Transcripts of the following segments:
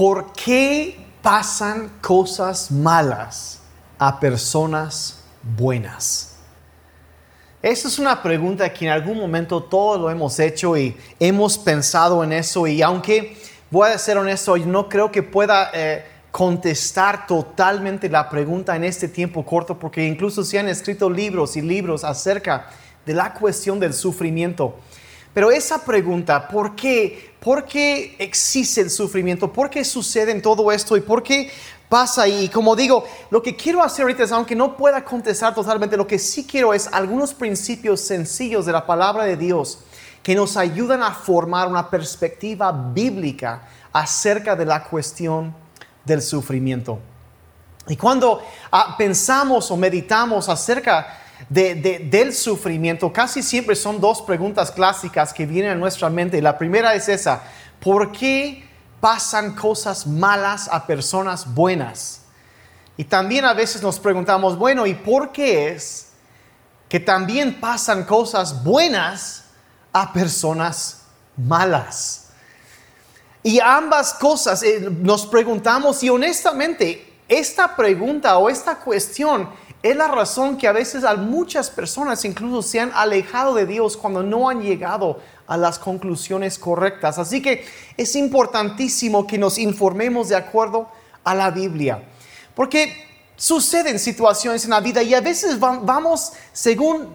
¿por qué pasan cosas malas a personas buenas? Esa es una pregunta que en algún momento todos lo hemos hecho y hemos pensado en eso y aunque voy a ser honesto, yo no creo que pueda eh, contestar totalmente la pregunta en este tiempo corto porque incluso se han escrito libros y libros acerca de la cuestión del sufrimiento. Pero esa pregunta, ¿por qué? ¿Por qué existe el sufrimiento? ¿Por qué sucede en todo esto? ¿Y por qué pasa? Y como digo, lo que quiero hacer ahorita es, aunque no pueda contestar totalmente, lo que sí quiero es algunos principios sencillos de la palabra de Dios que nos ayudan a formar una perspectiva bíblica acerca de la cuestión del sufrimiento. Y cuando ah, pensamos o meditamos acerca del sufrimiento, casi siempre son dos preguntas clásicas que vienen a nuestra mente. La primera es esa, ¿por qué pasan cosas malas a personas buenas? Y también a veces nos preguntamos, bueno, ¿y por qué es que también pasan cosas buenas a personas malas? Y ambas cosas eh, nos preguntamos y honestamente esta pregunta o esta cuestión es la razón que a veces a muchas personas incluso se han alejado de Dios cuando no han llegado a las conclusiones correctas. Así que es importantísimo que nos informemos de acuerdo a la Biblia. Porque suceden situaciones en la vida y a veces vamos según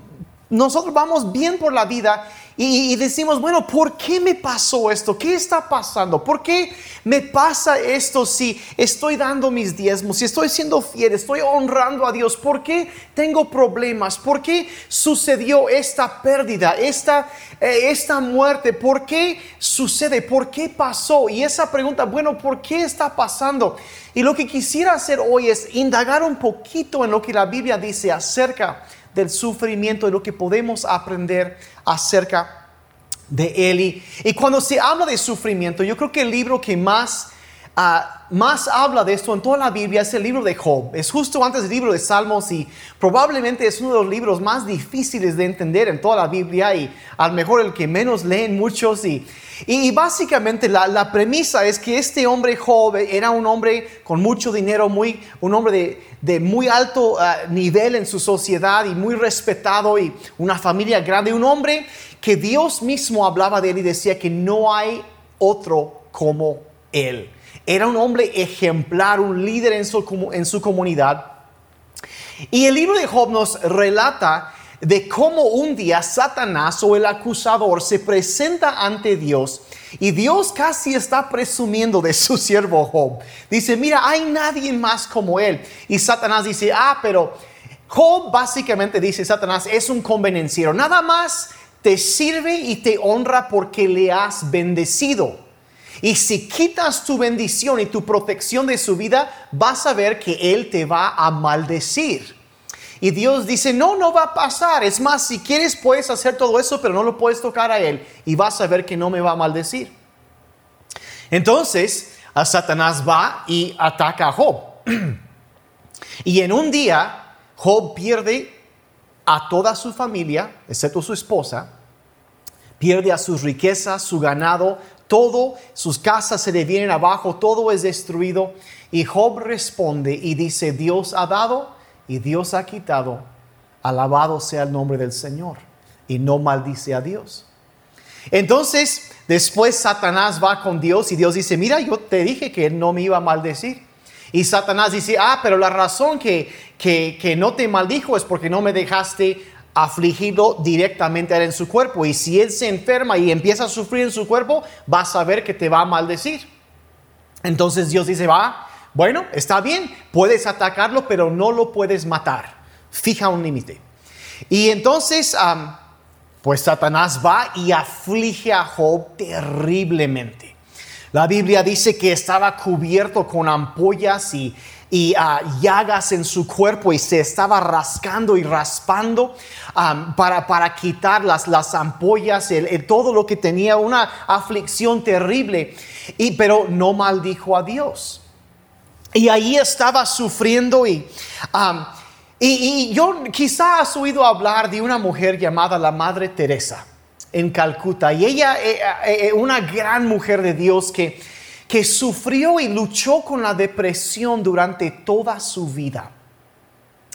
nosotros vamos bien por la vida y, decimos, bueno, ¿por qué me pasó esto? ¿Qué está pasando? ¿Por qué me pasa esto si estoy dando mis diezmos, si estoy siendo fiel, estoy honrando a Dios? ¿Por qué tengo problemas? ¿Por qué sucedió esta pérdida, esta, eh, esta muerte? ¿Por qué sucede? ¿Por qué pasó? Y esa pregunta, bueno, ¿por qué está pasando? Y lo que quisiera hacer hoy es indagar un poquito en lo que la Biblia dice acerca del sufrimiento y lo que podemos aprender acerca de él. Y, cuando se habla de sufrimiento, yo creo que el libro que más, ah, más habla de esto en toda la Biblia es el libro de Job. Es justo antes del libro de Salmos y probablemente es uno de los libros más difíciles de entender en toda la Biblia y a lo mejor el que menos leen muchos. Y, y, básicamente la, premisa es que este hombre Job era un hombre con mucho dinero, muy, un hombre de, muy alto ah, nivel en su sociedad y muy respetado y una familia grande, un hombre que Dios mismo hablaba de él y decía que no hay otro como él. Era un hombre ejemplar, un líder en su, comunidad. Y el libro de Job nos relata de cómo un día Satanás o el acusador se presenta ante Dios y Dios casi está presumiendo de su siervo Job. Dice, mira, hay nadie más como él. Y Satanás dice, ah, pero Job básicamente dice, Satanás es un convenenciero. Nada más te sirve y te honra porque le has bendecido. Y si quitas tu bendición y tu protección de su vida, vas a ver que Él te va a maldecir. Y Dios dice, no, no va a pasar. Es más, si quieres puedes hacer todo eso, pero no lo puedes tocar a Él. Y vas a ver que no me va a maldecir. Entonces, a Satanás va y ataca a Job. y en un día, Job pierde a toda su familia, excepto su esposa. Pierde a sus riquezas, su ganado, todo, sus casas se le vienen abajo, todo es destruido. Y Job responde y dice, Dios ha dado y Dios ha quitado, alabado sea el nombre del Señor, y no maldice a Dios. Entonces, después Satanás va con Dios y Dios dice, mira, yo te dije que él no me iba a maldecir. Y Satanás dice, ah, pero la razón que, que, no te maldijo es porque no me dejaste afligido directamente en su cuerpo. Y si él se enferma y empieza a sufrir en su cuerpo, vas a ver que te va a maldecir. Entonces Dios dice, va, bueno, está bien, puedes atacarlo, pero no lo puedes matar. Fija un límite. Y entonces, pues Satanás va y aflige a Job terriblemente. La Biblia dice que estaba cubierto con ampollas y, ah, llagas en su cuerpo y se estaba rascando y raspando para, para quitar las, las ampollas, todo lo que tenía, una aflicción terrible. Y, pero no maldijo a Dios. Y ahí estaba sufriendo y, um, y, yo quizá has oído hablar de una mujer llamada la Madre Teresa en Calcuta. Y ella, eh, eh, eh, una gran mujer de Dios que, que sufrió y luchó con la depresión durante toda su vida.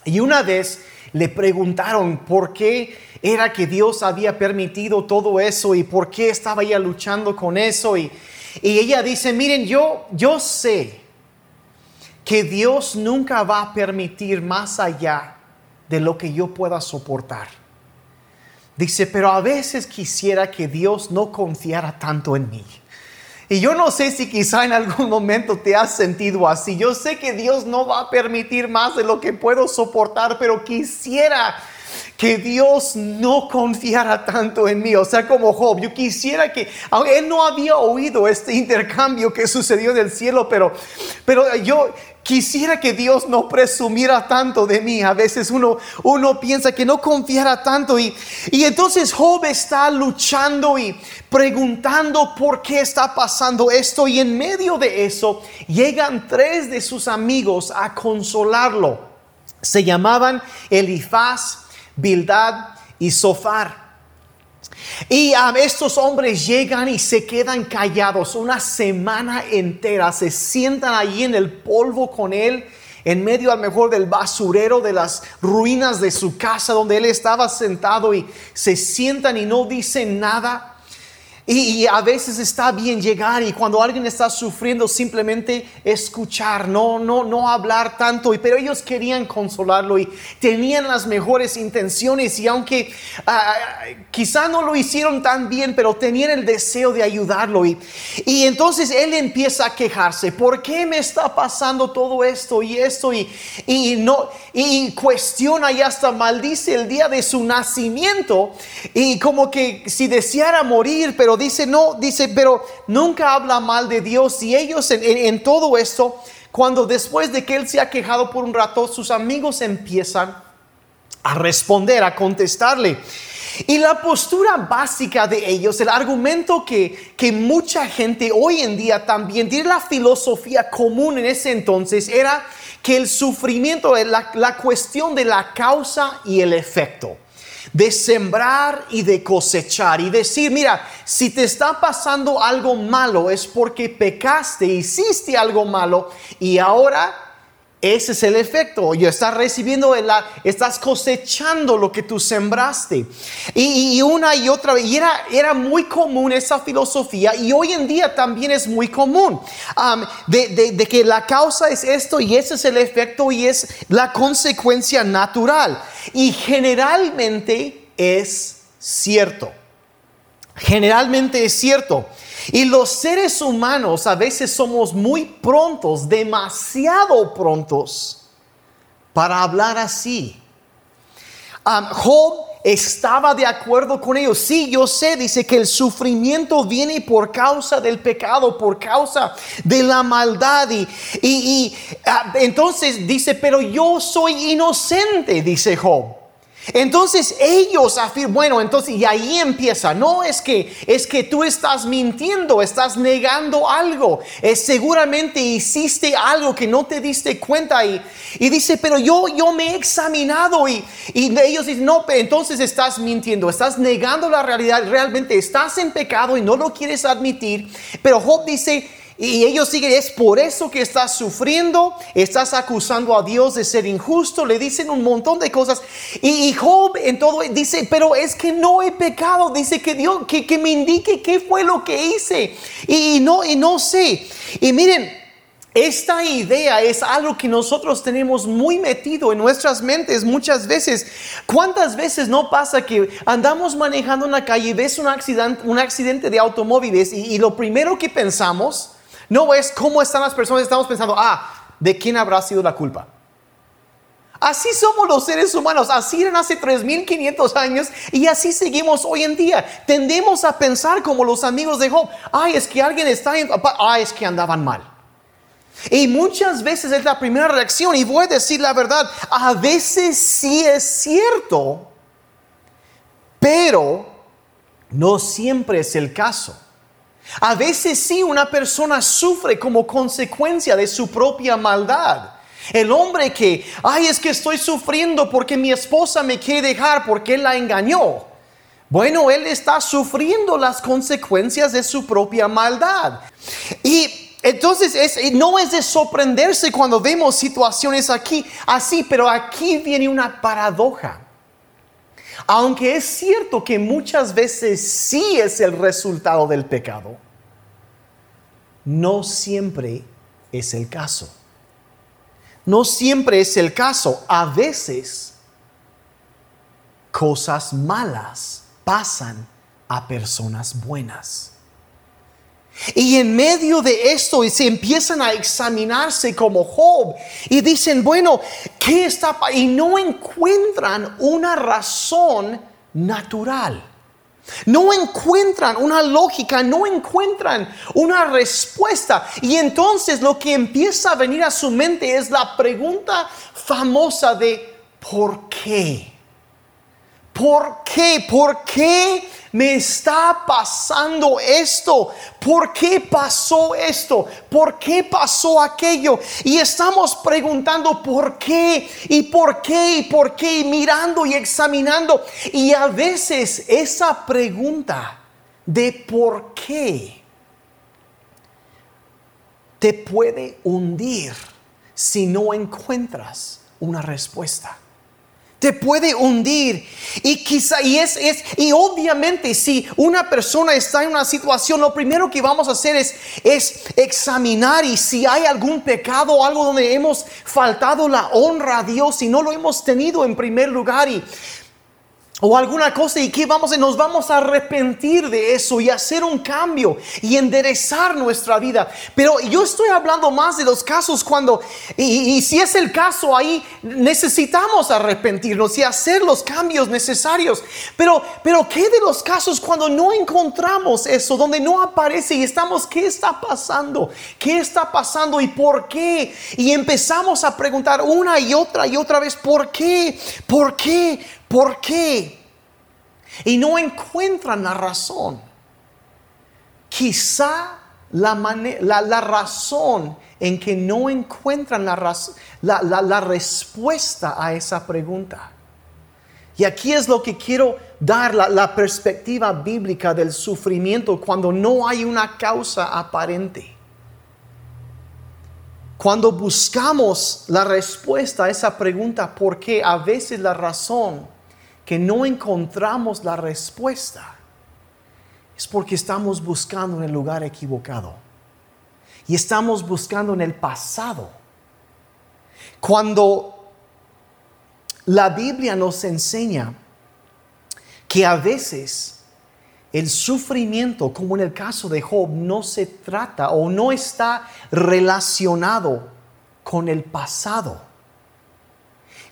Y una vez le preguntaron por qué era que Dios había permitido todo eso y por qué estaba ella luchando con eso. Y, y ella dice, miren, yo, yo sé que Dios nunca va a permitir más allá de lo que yo pueda soportar. Dice, pero a veces quisiera que Dios no confiara tanto en mí. Y yo no sé si quizá en algún momento te has sentido así. Yo sé que Dios no va a permitir más de lo que puedo soportar, pero quisiera que Dios no confiara tanto en mí. O sea, como Job, yo quisiera que, él no había oído este intercambio que sucedió en el cielo, pero, pero yo, Quisiera que Dios no presumiera tanto de mí. A veces uno, uno piensa que no confiara tanto y, y entonces Job está luchando y preguntando por qué está pasando esto y en medio de eso llegan tres de sus amigos a consolarlo. Se llamaban Elifaz, Bildad y Sofar. Y estos hombres llegan y se quedan callados una semana entera, se sientan allí en el polvo con él, en medio al mejor del basurero de las ruinas de su casa donde él estaba sentado y se sientan y no dicen nada. Y, a veces está bien llegar y cuando alguien está sufriendo simplemente escuchar, no, no, no hablar tanto. Pero ellos querían consolarlo y tenían las mejores intenciones y aunque ah, quizá no lo hicieron tan bien, pero tenían el deseo de ayudarlo. Y, y entonces él empieza a quejarse, ¿por qué me está pasando todo esto y esto? Y, y, no, y cuestiona y hasta maldice el día de su nacimiento y como que si deseara morir, pero dice, no, dice, pero nunca habla mal de Dios. Y ellos en, todo esto, cuando después de que él se ha quejado por un rato, sus amigos empiezan a responder, a contestarle. Y la postura básica de ellos, el argumento que, que, mucha gente hoy en día también tiene la filosofía común en ese entonces, era que el sufrimiento, la, la cuestión de la causa y el efecto de sembrar y de cosechar y decir, mira, si te está pasando algo malo es porque pecaste, hiciste algo malo y ahora ese es el efecto. Y estás recibiendo, la, estás cosechando lo que tú sembraste. Y, una y otra vez. Y era, era, muy común esa filosofía. Y hoy en día también es muy común. De, de, que la causa es esto y ese es el efecto y es la consecuencia natural. Y generalmente es cierto. Generalmente es cierto. Y los seres humanos a veces somos muy prontos, demasiado prontos, para hablar así. Job estaba de acuerdo con ellos. Sí, yo sé, dice que el sufrimiento viene por causa del pecado, por causa de la maldad. Y, y ah, entonces dice, pero yo soy inocente, dice Job. Entonces ellos afirman, bueno, entonces y ahí empieza, no es que es que tú estás mintiendo, estás negando algo, es seguramente hiciste algo que no te diste cuenta y, y dice, pero yo yo me he examinado y, y ellos dicen, no, entonces estás mintiendo, estás negando la realidad, realmente estás en pecado y no lo quieres admitir, pero Job dice, y ellos siguen, es por eso que estás sufriendo, estás acusando a Dios de ser injusto, le dicen un montón de cosas. Y, Job en todo dice, pero es que no he pecado, dice que Dios, que, que me indique qué fue lo que hice. Y, no, y no sé. Y miren, esta idea es algo que nosotros tenemos muy metido en nuestras mentes muchas veces. ¿Cuántas veces no pasa que andamos manejando en la calle y ves un accidente, un accidente de automóviles y lo primero que pensamos no es cómo están las personas, estamos pensando, ah, ¿de quién habrá sido la culpa? Así somos los seres humanos, así eran hace 3500 años y así seguimos hoy en día. Tendemos a pensar como los amigos de Job, ay, es que alguien está en, ay, es que andaban mal. Y muchas veces es la primera reacción y voy a decir la verdad, a veces sí es cierto, pero no siempre es el caso. A veces sí una persona sufre como consecuencia de su propia maldad. El hombre que, ay, es que estoy sufriendo porque mi esposa me quiere dejar porque la engañó. Bueno, él está sufriendo las consecuencias de su propia maldad. Y entonces es, no es de sorprenderse cuando vemos situaciones aquí así, pero aquí viene una paradoja. Aunque es cierto que muchas veces sí es el resultado del pecado, no siempre es el caso. No siempre es el caso. A veces cosas malas pasan a personas buenas. Y en medio de esto se empiezan a examinarse como Job y dicen, bueno, ¿qué está Y no encuentran una razón natural. No encuentran una lógica, no encuentran una respuesta. Y entonces lo que empieza a venir a su mente es la pregunta famosa de ¿por qué? ¿Por qué? ¿Por qué me está pasando esto? ¿Por qué pasó esto? ¿Por qué pasó aquello? Y estamos preguntando por qué y por qué y por qué, mirando y examinando. Y a veces esa pregunta de por qué te puede hundir si no encuentras una respuesta te puede hundir. Y quizá, y es, es, y obviamente si una persona está en una situación, lo primero que vamos a hacer es, es examinar y si hay algún pecado o algo donde hemos faltado la honra a Dios y no lo hemos tenido en primer lugar y o alguna cosa y que vamos nos vamos a arrepentir de eso y hacer un cambio y enderezar nuestra vida. Pero yo estoy hablando más de los casos cuando y, si es el caso ahí necesitamos arrepentirnos y hacer los cambios necesarios. Pero pero qué de los casos cuando no encontramos eso, donde no aparece y estamos qué está pasando? ¿Qué está pasando y por qué? Y empezamos a preguntar una y otra y otra vez ¿por qué? ¿Por qué? ¿Por qué? Y no encuentran la razón. Quizá la, la, razón en que no encuentran la, la, respuesta a esa pregunta. Y aquí es lo que quiero dar la, perspectiva bíblica del sufrimiento cuando no hay una causa aparente. Cuando buscamos la respuesta a esa pregunta, ¿por qué? A veces la razón que no encontramos la respuesta, es porque estamos buscando en el lugar equivocado. Y estamos buscando en el pasado. Cuando la Biblia nos enseña que a veces el sufrimiento, como en el caso de Job, no se trata o no está relacionado con el pasado,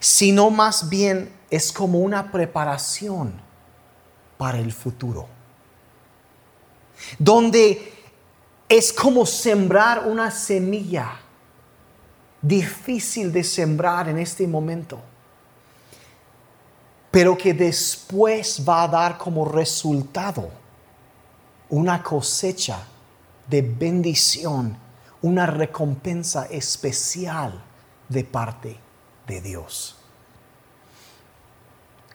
sino más bien es como una preparación para el futuro. Donde es como sembrar una semilla difícil de sembrar en este momento, pero que después va a dar como resultado una cosecha de bendición, una recompensa especial de parte de Dios.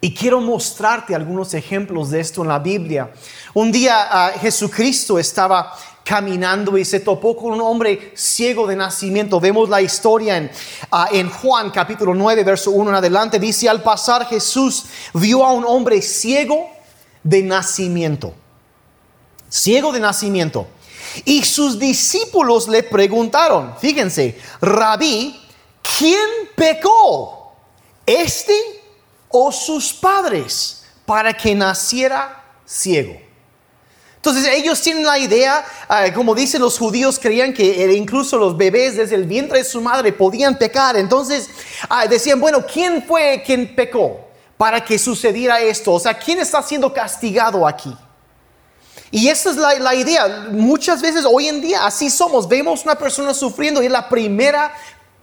Y quiero mostrarte algunos ejemplos de esto en la Biblia. Un día ah, Jesucristo estaba caminando y se topó con un hombre ciego de nacimiento. Vemos la historia en, ah, Juan capítulo 9, verso 1 en adelante. Dice, al pasar Jesús vio a un hombre ciego de nacimiento. Ciego de nacimiento. Y sus discípulos le preguntaron, fíjense, rabí, ¿quién pecó? ¿Este o sus padres para que naciera ciego. Entonces ellos tienen la idea, ah, como dicen los judíos, creían que incluso los bebés desde el vientre de su madre podían pecar. Entonces ah, decían, bueno, ¿quién fue quien pecó para que sucediera esto? O sea, ¿quién está siendo castigado aquí? Y esa es la, la, idea. Muchas veces hoy en día así somos. Vemos una persona sufriendo y la primera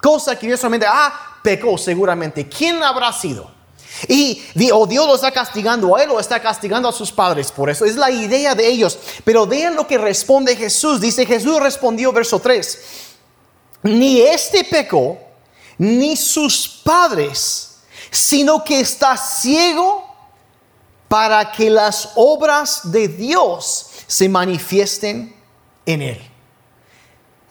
cosa que viene solamente, ah, pecó seguramente. ¿Quién habrá sido? Y o Dios lo está castigando a él o está castigando a sus padres. Por eso es la idea de ellos. Pero vean lo que responde Jesús. Dice Jesús respondió verso 3. Ni este pecó, ni sus padres, sino que está ciego para que las obras de Dios se manifiesten en él.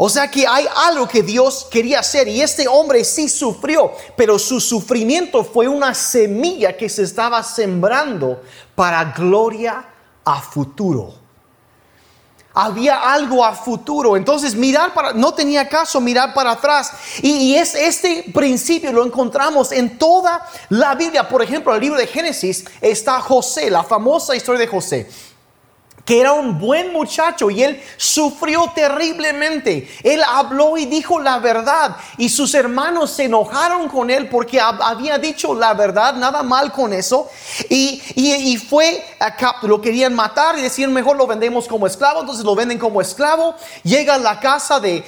O sea que hay algo que Dios quería hacer y este hombre sí sufrió, pero su sufrimiento fue una semilla que se estaba sembrando para gloria a futuro. Había algo a futuro. Entonces mirar para, no tenía caso mirar para atrás. Y, es, este principio lo encontramos en toda la Biblia. Por ejemplo, en el libro de Génesis está José, la famosa historia de José que era un buen muchacho y él sufrió terriblemente. Él habló y dijo la verdad y sus hermanos se enojaron con él porque había dicho la verdad, nada mal con eso. Y, y, fue, lo querían matar y decían mejor lo vendemos como esclavo, entonces lo venden como esclavo. Llega a la casa de,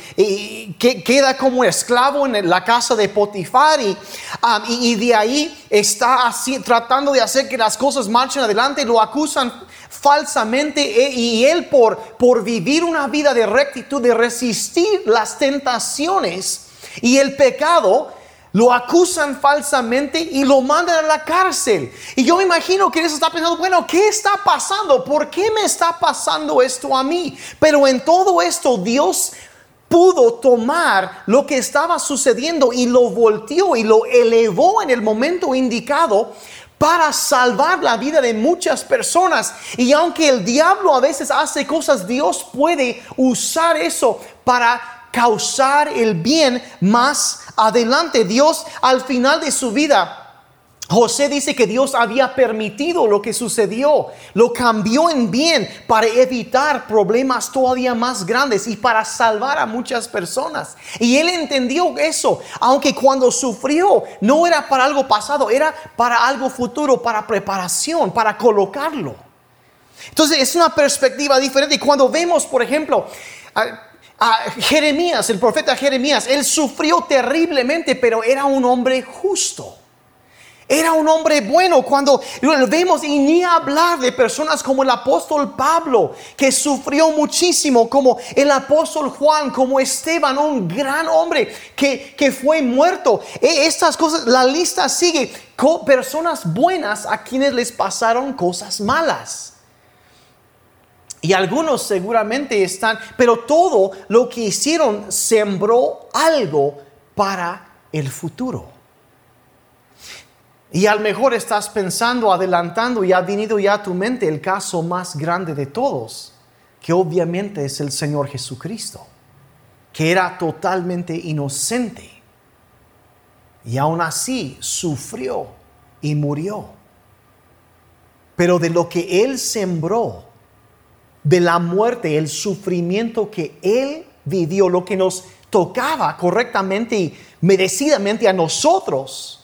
que queda como esclavo en la casa de Potifar y, y, y de ahí está así, tratando de hacer que las cosas marchen adelante, lo acusan falsamente eh, y él por, por vivir una vida de rectitud, de resistir las tentaciones y el pecado, lo acusan falsamente y lo mandan a la cárcel. Y yo me imagino que él está pensando, bueno, ¿qué está pasando? ¿Por qué me está pasando esto a mí? Pero en todo esto Dios pudo tomar lo que estaba sucediendo y lo volteó y lo elevó en el momento indicado para salvar la vida de muchas personas. Y aunque el diablo a veces hace cosas, Dios puede usar eso para causar el bien más adelante. Dios al final de su vida José dice que Dios había permitido lo que sucedió, lo cambió en bien para evitar problemas todavía más grandes y para salvar a muchas personas. Y él entendió eso, aunque cuando sufrió no era para algo pasado, era para algo futuro, para preparación, para colocarlo. Entonces es una perspectiva diferente. Y cuando vemos, por ejemplo, a Jeremías, el profeta Jeremías, él sufrió terriblemente, pero era un hombre justo. Era un hombre bueno cuando lo vemos y ni hablar de personas como el apóstol Pablo, que sufrió muchísimo, como el apóstol Juan, como Esteban, un gran hombre que, que fue muerto. E, estas cosas, la lista sigue con personas buenas a quienes les pasaron cosas malas. Y algunos seguramente están, pero todo lo que hicieron sembró algo para el futuro. Y al mejor estás pensando, adelantando y ha venido ya a tu mente el caso más grande de todos, que obviamente es el Señor Jesucristo, que era totalmente inocente y aún así sufrió y murió. Pero de lo que Él sembró, de la muerte, el sufrimiento que Él vivió, lo que nos tocaba correctamente y merecidamente a nosotros,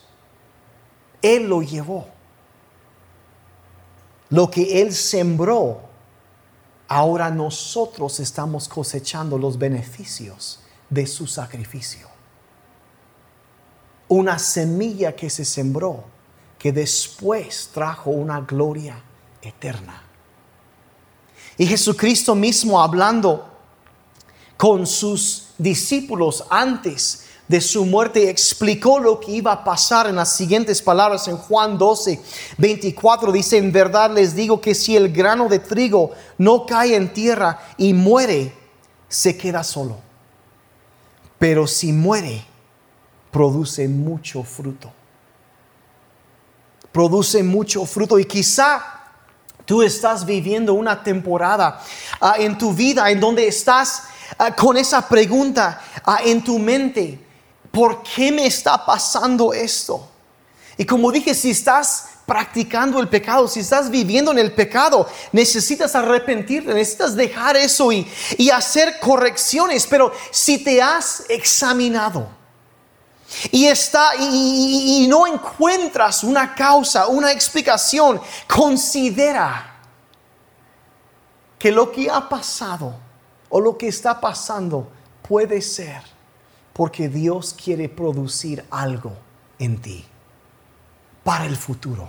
él lo llevó. Lo que Él sembró, ahora nosotros estamos cosechando los beneficios de su sacrificio. Una semilla que se sembró, que después trajo una gloria eterna. Y Jesucristo mismo hablando con sus discípulos antes de su muerte explicó lo que iba a pasar en las siguientes palabras en Juan 12, 24 dice, en verdad les digo que si el grano de trigo no cae en tierra y muere, se queda solo. Pero si muere, produce mucho fruto. Produce mucho fruto y quizá tú estás viviendo una temporada ah, en tu vida en donde estás ah, con esa pregunta ah, en tu mente ¿por qué me está pasando esto? Y como dije, si estás practicando el pecado, si estás viviendo en el pecado, necesitas arrepentirte, necesitas dejar eso y, hacer correcciones. Pero si te has examinado y, está, y no encuentras una causa, una explicación, considera que lo que ha pasado o lo que está pasando puede ser porque Dios quiere producir algo en ti para el futuro.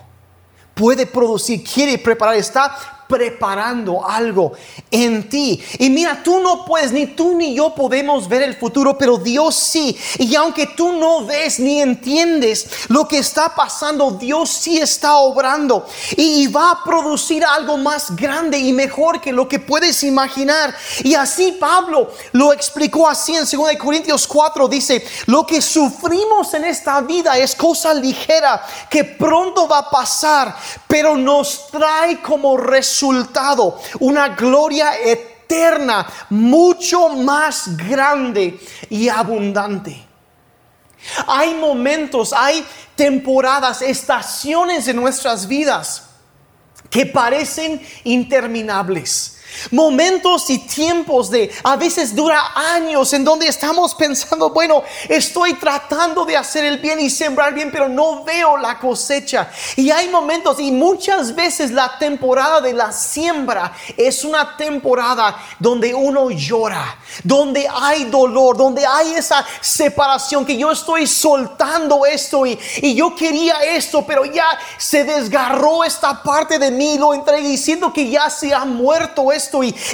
Puede producir, quiere preparar, está preparando algo en ti. Y mira, tú no puedes, ni tú ni yo podemos ver el futuro, pero Dios sí. Y aunque tú no ves ni entiendes lo que está pasando, Dios sí está obrando y, va a producir algo más grande y mejor que lo que puedes imaginar. Y así Pablo lo explicó así en 2 Corintios 4, dice, lo que sufrimos en esta vida es cosa ligera que pronto va a pasar, pero nos trae como resultado una gloria eterna, mucho más grande y abundante. Hay momentos, hay temporadas, estaciones en nuestras vidas que parecen interminables Momentos y tiempos de, a veces dura años en donde estamos pensando, bueno, estoy tratando de hacer el bien y sembrar bien, pero no veo la cosecha. Y hay momentos y muchas veces la temporada de la siembra es una temporada donde uno llora, donde hay dolor, donde hay esa separación que yo estoy soltando esto y, yo quería esto, pero ya se desgarró esta parte de mí, lo entregué diciendo que ya se ha muerto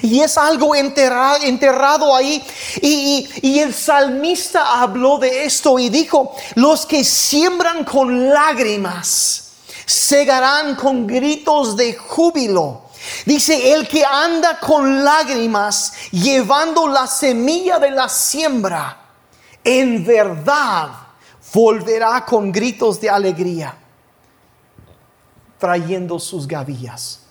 y, es algo enterrado, enterrado ahí. Y, y el salmista habló de esto y dijo, los que siembran con lágrimas, segarán con gritos de júbilo. Dice, el que anda con lágrimas llevando la semilla de la siembra, en verdad volverá con gritos de alegría, trayendo sus gavillas.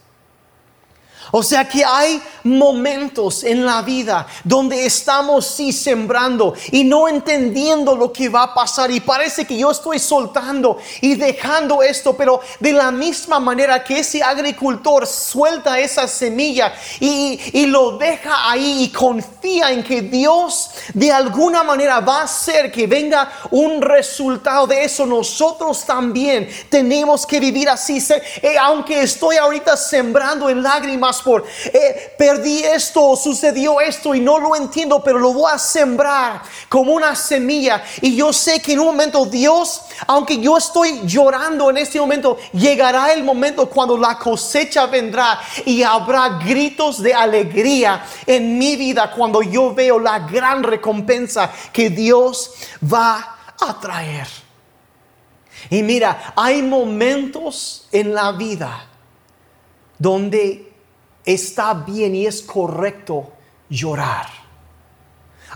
O sea que hay momentos en la vida donde estamos sí sembrando y no entendiendo lo que va a pasar. Y parece que yo estoy soltando y dejando esto, pero de la misma manera que ese agricultor suelta esa semilla y, y lo deja ahí y confía en que Dios de alguna manera va a hacer que venga un resultado de eso, nosotros también tenemos que vivir así, eh, aunque estoy ahorita sembrando en lágrimas por, eh, perdí esto, sucedió esto y no lo entiendo, pero lo voy a sembrar como una semilla. Y yo sé que en un momento Dios, aunque yo estoy llorando en este momento, llegará el momento cuando la cosecha vendrá y habrá gritos de alegría en mi vida cuando yo veo la gran recompensa que Dios va a traer. Y mira, hay momentos en la vida donde está bien y es correcto llorar.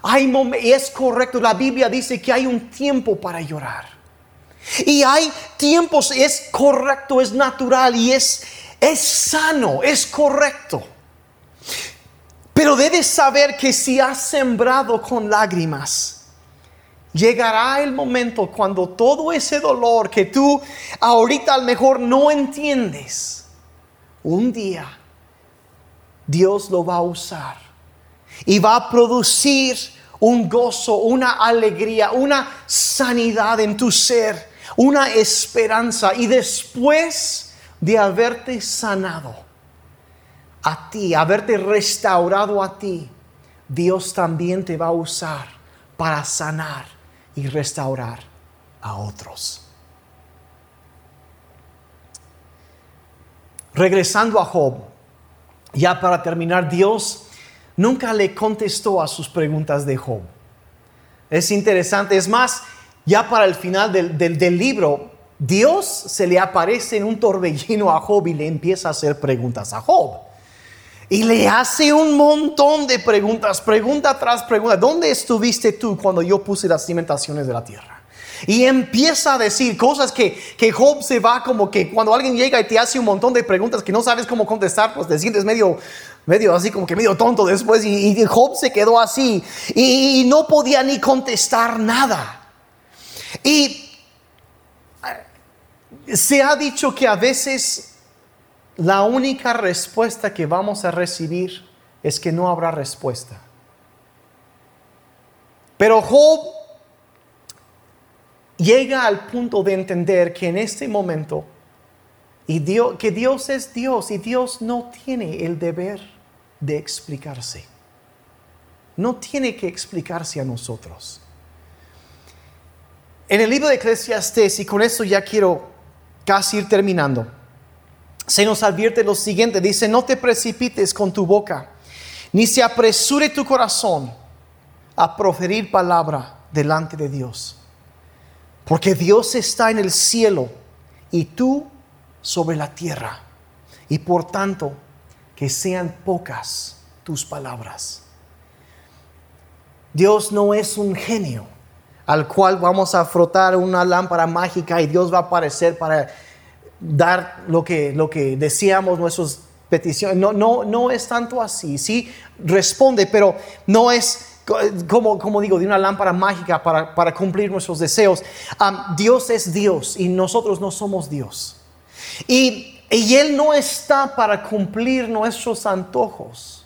Hay es correcto, la Biblia dice que hay un tiempo para llorar. Y hay tiempos, es correcto, es natural y es, es sano, es correcto. Pero debes saber que si has sembrado con lágrimas, llegará el momento cuando todo ese dolor que tú ahorita a lo mejor no entiendes, un día Dios lo va a usar y va a producir un gozo, una alegría, una sanidad en tu ser, una esperanza. Y después de haberte sanado a ti, haberte restaurado a ti, Dios también te va a usar para sanar y restaurar a otros. Regresando a Job, ya para terminar, Dios nunca le contestó a sus preguntas de Job. Es interesante, es más, ya para el final del, libro, Dios se le aparece en un torbellino a Job y le empieza a hacer preguntas a Job. Y le hace un montón de preguntas, pregunta tras pregunta. ¿Dónde estuviste tú cuando yo puse las cimentaciones de la tierra? Y empieza a decir cosas que, que, Job se va como que cuando alguien llega y te hace un montón de preguntas que no sabes cómo contestar, pues te sientes medio, medio así como que medio tonto después. Y, Job se quedó así y, no podía ni contestar nada. Y eh, se ha dicho que a veces la única respuesta que vamos a recibir es que no habrá respuesta. Pero Job llega al punto de entender que en este momento, y que Dios es Dios y Dios no tiene el deber de explicarse. No tiene que explicarse a nosotros. En el libro de Eclesiastes, y con eso ya quiero casi ir terminando, se nos advierte lo siguiente, dice, no te precipites con tu boca, ni se apresure tu corazón a proferir palabra delante de Dios. Porque Dios está en el cielo y tú sobre la tierra. Y por tanto, que sean pocas tus palabras. Dios no es un genio al cual vamos a frotar una lámpara mágica y Dios va a aparecer para dar lo que, lo que deseamos, nuestras peticiones. No, no, no es tanto así. Sí, responde, pero no es como, como digo, de una lámpara mágica para, para cumplir nuestros deseos. Dios es Dios y nosotros no somos Dios. Y, y Él no está para cumplir nuestros antojos.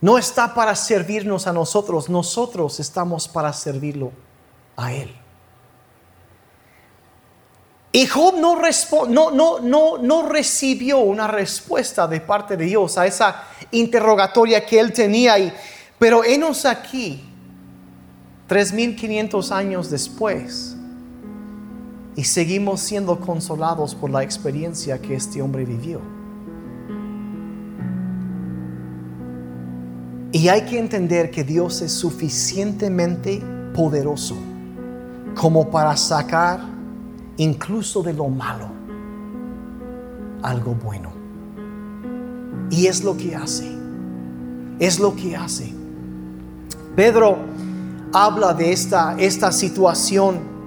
No está para servirnos a nosotros, nosotros estamos para servirlo a Él. Y Job no, no, no, no, no recibió una respuesta de parte de Dios a esa interrogatoria que él tenía. Y, pero enos aquí, 3.500 años después, y seguimos siendo consolados por la experiencia que este hombre vivió. Y hay que entender que Dios es suficientemente poderoso como para sacar incluso de lo malo, algo bueno. Y es lo que hace. Es lo que hace. Pedro habla de esta, esta situación.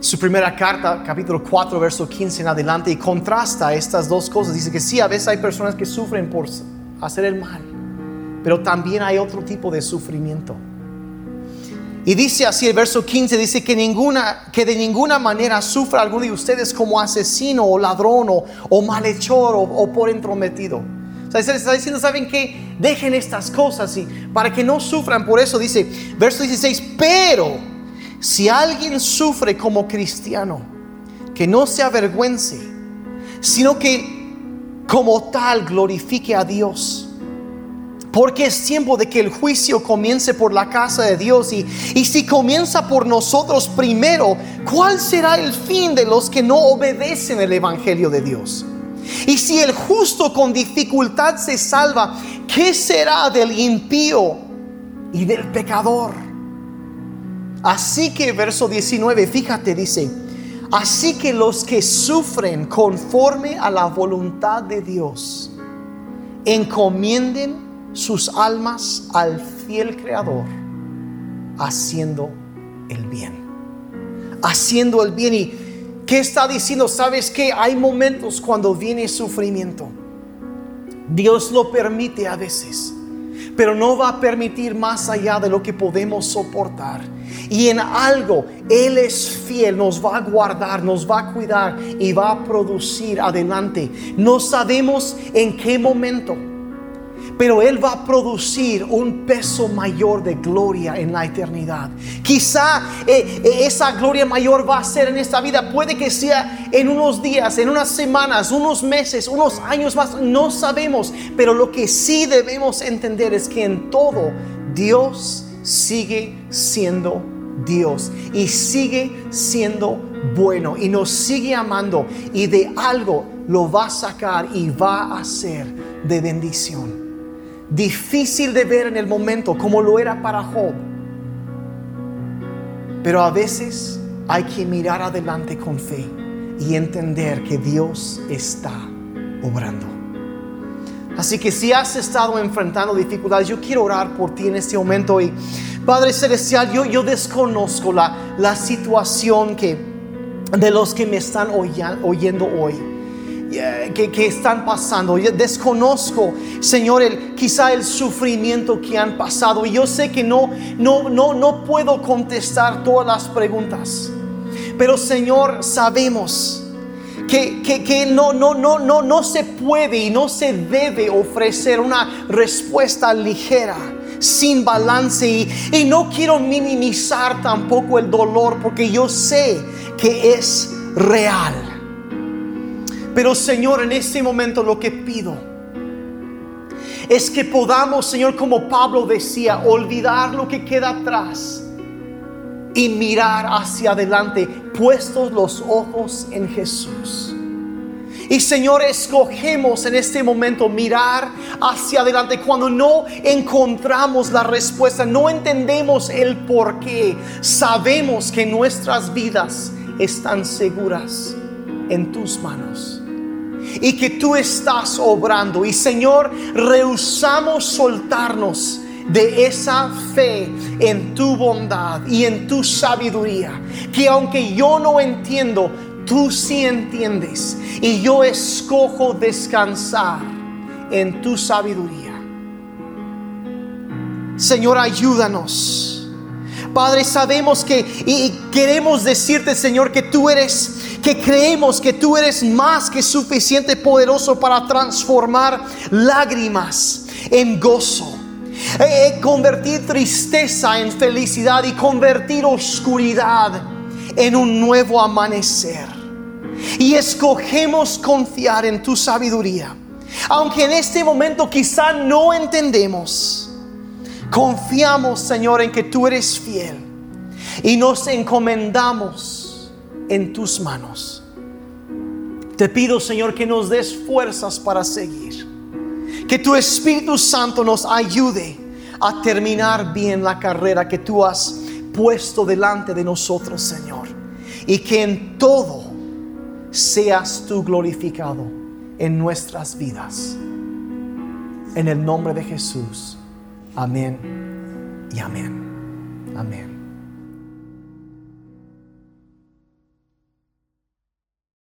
Su primera carta, capítulo 4, verso 15 en adelante, y contrasta estas dos cosas. Dice que sí, a veces hay personas que sufren por hacer el mal, pero también hay otro tipo de sufrimiento y dice así el verso 15, dice que, ninguna, que de ninguna manera sufra alguno de ustedes como asesino o ladrón o, malhechor o, por entrometido. O sea, se está diciendo, ¿saben qué? Dejen estas cosas y para que no sufran por eso. Dice, verso 16, pero si alguien sufre como cristiano, que no se avergüence, sino que como tal glorifique a Dios porque es tiempo de que el juicio comience por la casa de Dios. Y, y si comienza por nosotros primero, ¿cuál será el fin de los que no obedecen el Evangelio de Dios? Y si el justo con dificultad se salva, ¿qué será del impío y del pecador? Así que verso 19, fíjate, dice, así que los que sufren conforme a la voluntad de Dios, encomienden sus almas al fiel Creador, haciendo el bien. Haciendo el bien. ¿Y qué está diciendo? ¿Sabes que Hay momentos cuando viene sufrimiento. Dios lo permite a veces, pero no va a permitir más allá de lo que podemos soportar. Y en algo Él es fiel, nos va a guardar, nos va a cuidar y va a producir adelante. No sabemos en qué momento pero Él va a producir un peso mayor de gloria en la eternidad. Quizá eh, eh, esa gloria mayor va a ser en esta vida, puede que sea en unos días, en unas semanas, unos meses, unos años más, no sabemos, pero lo que sí debemos entender es que en todo Dios sigue siendo Dios y sigue siendo bueno y nos sigue amando. Y de algo lo va a sacar y va a ser de bendición difícil de ver en el momento, como lo era para Job. Pero a veces hay que mirar adelante con fe y entender que Dios está obrando. Así que si has estado enfrentando dificultades, yo quiero orar por ti en este momento. Y Padre Celestial, yo, yo desconozco la, la situación que, de los que me están oyendo hoy. Eh, que, están pasando. Yo desconozco, Señor, el, quizá el sufrimiento que han pasado. Y yo sé que no, no, no, no puedo contestar todas las preguntas. Pero Señor, sabemos que, que, no, no, no, no, no se puede y no se debe ofrecer una respuesta ligera sin balance y, y, no quiero minimizar tampoco el dolor porque yo sé que es real. Pero Señor, en este momento lo que pido es que podamos, Señor, como Pablo decía, olvidar lo que queda atrás y mirar hacia adelante, puestos los ojos en Jesús. Y Señor, escogemos en este momento mirar hacia adelante cuando no encontramos la respuesta, no entendemos el por qué. Sabemos que nuestras vidas están seguras en tus manos y que tú estás obrando. Y Señor, rehusamos soltarnos de esa fe en tu bondad y en tu sabiduría, que aunque yo no entiendo, tú sí entiendes. Y yo escojo descansar en tu sabiduría. Señor, ayúdanos. Padre, sabemos que y queremos decirte, Señor, que tú eres, que creemos que tú eres más que suficiente poderoso para transformar lágrimas en gozo. Eh, convertir tristeza en felicidad y convertir oscuridad en un nuevo amanecer. Y escogemos confiar en tu sabiduría. Aunque en este momento quizá no entendemos, confiamos Señor en que tú eres fiel y nos encomendamos en tus manos. Te pido Señor que nos des fuerzas para seguir. Que tu Espíritu Santo nos ayude a terminar bien la carrera que tú has puesto delante de nosotros, Señor. Y que en todo seas tú glorificado en nuestras vidas. En el nombre de Jesús. Amén y amén. Amén.